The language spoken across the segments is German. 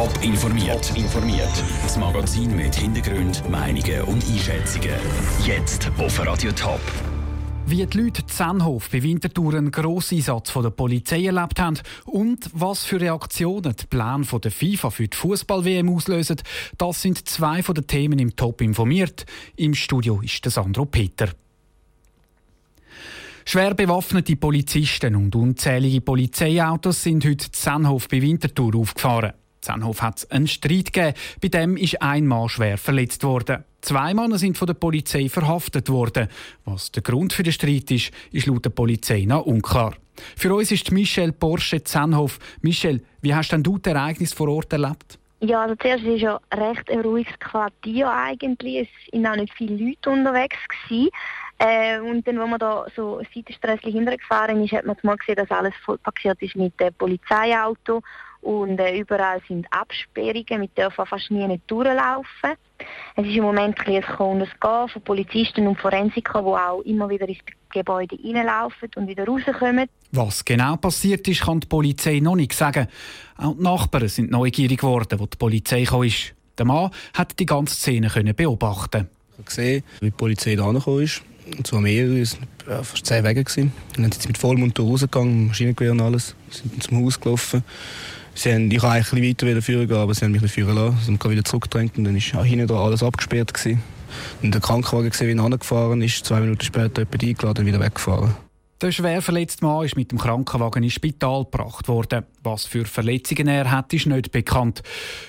Top informiert. informiert. Das Magazin mit Hintergrund, Meinungen und Einschätzungen. Jetzt auf Radio Top. Wie die Leute Zenhof bei Winterthur einen grossen Einsatz von der Polizei erlebt haben und was für Reaktionen die Pläne der FIFA für die Fußball-WM auslösen, das sind zwei von den Themen im Top informiert. Im Studio ist der Sandro Peter. Schwer bewaffnete Polizisten und unzählige Polizeiautos sind heute Zenhof bei Winterthur aufgefahren. Zenhof hat es einen Streit gegeben, bei dem ist ein Mann schwer verletzt worden. Zwei Männer sind von der Polizei verhaftet worden. Was der Grund für den Streit ist, ist laut der Polizei noch unklar. Für uns ist Michelle Porsche Zenhof. Michelle, wie hast denn du das Ereignis vor Ort erlebt? Ja, also zuerst war es ja recht ein ruhiges Quartier eigentlich. Es waren auch nicht viele Leute unterwegs. Gewesen. Äh, und dann, als man da so Seitenstrasse hintergefahren ist, hat man mal gesehen, dass alles voll parkiert ist mit dem Polizeiauto und äh, überall sind Absperrungen, wir dürfen fast nie nicht durchlaufen. Es ist im Moment ein, ein Kommen und Gehen von Polizisten und Forensikern, die auch immer wieder ins Gebäude reinlaufen und wieder rauskommen. Was genau passiert ist, kann die Polizei noch nicht sagen. Auch die Nachbarn sind neugierig geworden, wo die Polizei kam. Der Mann hat die ganze Szene beobachten. Ich habe gesehen, wie die Polizei da ist. Und zwar mehrere, es waren fast zehn Wege. Gewesen. Dann sind sie mit Vollmund rausgegangen, Maschinengewehr und alles. Sind zum Haus gelaufen. Sie haben, ich wollte eigentlich weiter führen aber sie haben mich nicht führen lassen. Sie haben wieder zurückgedrängt und dann war hinten da alles abgesperrt. Gewesen. Und der Krankenwagen gesehen, wie er angefahren ist, zwei Minuten später jemand eingeladen und wieder weggefahren. Der schwer verletzte Mann ist mit dem Krankenwagen ins Spital gebracht worden. Was für Verletzungen er hat, ist nicht bekannt.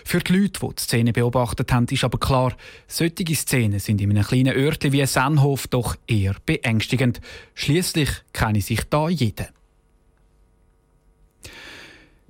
Für die Leute, die die Szene beobachtet haben, ist aber klar, solche Szenen sind in einem kleinen Örtchen wie Sennhof doch eher beängstigend. Schließlich kenne sich da jeder.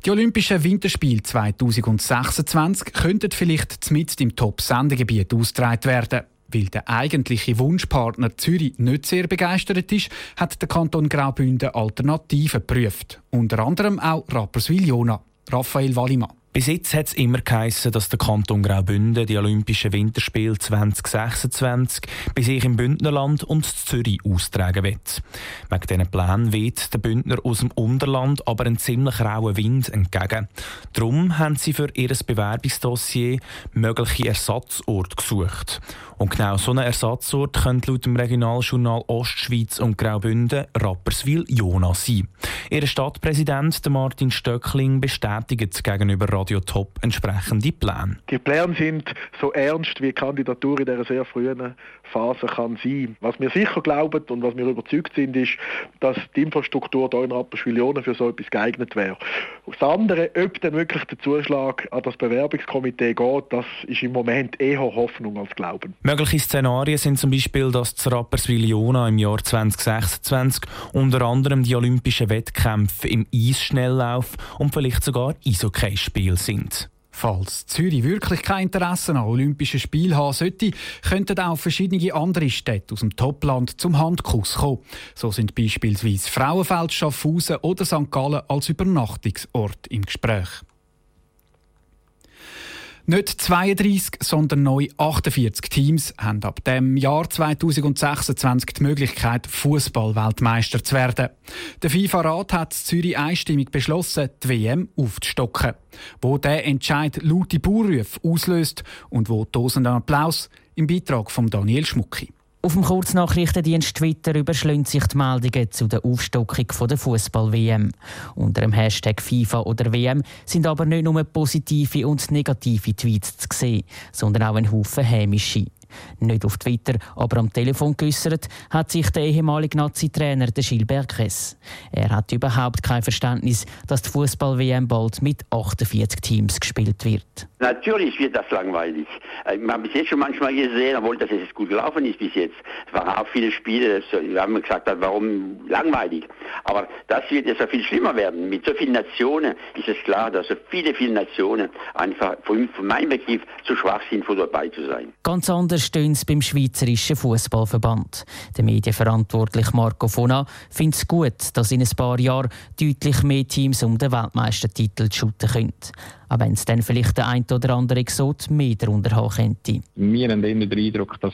Die Olympischen Winterspiele 2026 könnten vielleicht mit im Top-Sendegebiet ausgetragen werden. Weil der eigentliche Wunschpartner Zürich nicht sehr begeistert ist, hat der Kanton Graubünden Alternativen geprüft. Unter anderem auch Rapperswil-Jona. Raphael Wallimann. Bis jetzt hat es immer geheißen, dass der Kanton Graubünden die Olympischen Winterspiele 2026 bei sich im Bündnerland und Zürich austragen wird. Wegen diesen Plänen weht der Bündner aus dem Unterland aber einen ziemlich rauen Wind entgegen. Darum haben sie für ihr Bewerbungsdossier mögliche Ersatzorte gesucht. Und genau so einen Ersatzort könnte laut dem Regionaljournal Ostschweiz und Graubünden Rapperswil-Jona sein. Ihr Stadtpräsident Martin Stöckling bestätigt gegenüber Radio Top entsprechende Pläne. Die Pläne sind so ernst, wie die Kandidatur in dieser sehr frühen Phase kann sein. Was wir sicher glauben und was wir überzeugt sind, ist, dass die Infrastruktur hier in Rapperswil-Jona für so etwas geeignet wäre. Das andere, ob dann wirklich der Zuschlag an das Bewerbungskomitee geht, das ist im Moment eher Hoffnung als Glauben. Mögliche Szenarien sind zum Beispiel, dass das Rapperswil-Jona im Jahr 2026 unter anderem die olympischen Wettkämpfe im Eisschnelllauf und vielleicht sogar Eishockeyspiel sind. Falls Zürich wirklich kein Interesse an Olympischen Spielen haben sollte, könnten auch verschiedene andere Städte aus dem Topland zum Handkuss kommen. So sind beispielsweise Frauenfeld, Schaffhausen oder St. Gallen als Übernachtungsort im Gespräch. Nicht 32, sondern neu 48 Teams haben ab dem Jahr 2026 die Möglichkeit, Fußball-Weltmeister zu werden. Der FIFA-Rat hat Zürich einstimmig beschlossen, die WM aufzustocken. Wo der Entscheid laute Baurufe auslöst und wo tosenden Applaus im Beitrag von Daniel Schmucki. Auf dem Kurznachrichtendienst Twitter überschlägt sich die Meldungen zu der Aufstockung der Fußball-WM. Unter dem Hashtag FIFA oder WM sind aber nicht nur positive und negative Tweets zu sehen, sondern auch ein Haufen hämische. Nicht auf Twitter, aber am Telefon geäussert, hat sich der ehemalige Nazi-Trainer Gilbert Kress. Er hat überhaupt kein Verständnis, dass die Fußball-WM bald mit 48 Teams gespielt wird. Natürlich wird das langweilig. Äh, man hat bis jetzt schon manchmal gesehen, obwohl das jetzt gut gelaufen ist bis jetzt. Es waren auch viele Spiele, wir haben gesagt, warum langweilig. Aber das wird jetzt viel schlimmer werden. Mit so vielen Nationen ist es klar, dass so viele, viele Nationen einfach von, meinem Begriff zu schwach sind, dabei zu sein. Ganz anders stehen es beim Schweizerischen Fußballverband. Der Medienverantwortliche Marco Fona findet es gut, dass in ein paar Jahren deutlich mehr Teams um den Weltmeistertitel shooten können. Auch wenn es dann vielleicht der ein oder andere Exot mehr darunter haben könnte. Wir haben immer den Eindruck, dass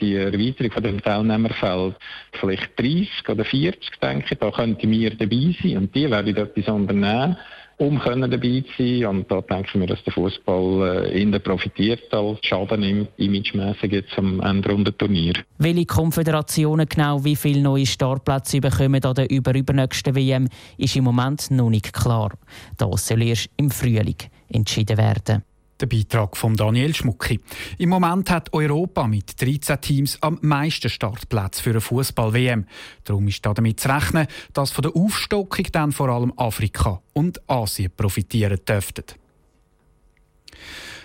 die Erweiterung von dem vielleicht 30 oder 40, denke ich, da könnten wir dabei sein und die werden etwas unternehmen um können dabei zu sein. Und da denken wir, dass der Fußball äh, eher profitiert als Schaden im imagemässig jetzt am Ende der Turnier. Welche Konföderationen genau wie viele neue Startplätze bekommen an der überübernächsten WM, ist im Moment noch nicht klar. Das soll erst im Frühling entschieden werden. Der Beitrag von Daniel Schmucki. Im Moment hat Europa mit 13 Teams am meisten Startplätze für eine Fußball-WM. Darum ist damit zu rechnen, dass von der Aufstockung dann vor allem Afrika und Asien profitieren dürften.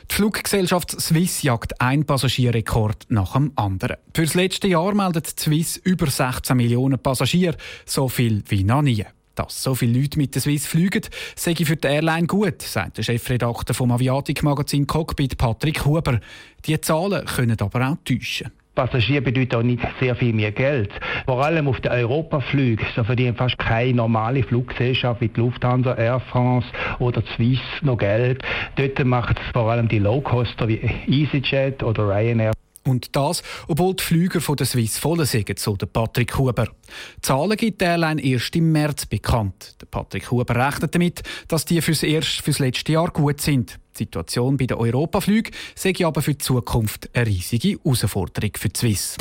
Die Fluggesellschaft Swiss jagt ein Passagierrekord nach dem anderen. Für das letzte Jahr meldet Swiss über 16 Millionen Passagiere, so viel wie noch nie. Dass so viele Leute mit der Swiss fliegen, sei für die Airline gut, sagt der Chefredakteur vom Aviatik-Magazin Cockpit Patrick Huber. Die Zahlen können aber auch täuschen. Passagier bedeutet auch nicht sehr viel mehr Geld. Vor allem auf den Europaflügen, so verdienen fast keine normale Fluggesellschaft wie die Lufthansa, Air France oder Swiss noch Geld. Dort machen es vor allem die Low-Coster wie EasyJet oder Ryanair. Und das, obwohl die Flüger von der Swiss voll sind, so der Patrick Huber. Die Zahlen gibt die Airline erst im März bekannt. Der Patrick Huber rechnet damit, dass die fürs erste, fürs letzte Jahr gut sind. Die Situation bei den Europaflügen sei aber für die Zukunft eine riesige Herausforderung für die Swiss.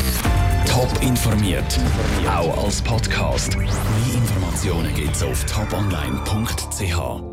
Top informiert, auch als Podcast. Mehr Informationen gibt's auf toponline.ch.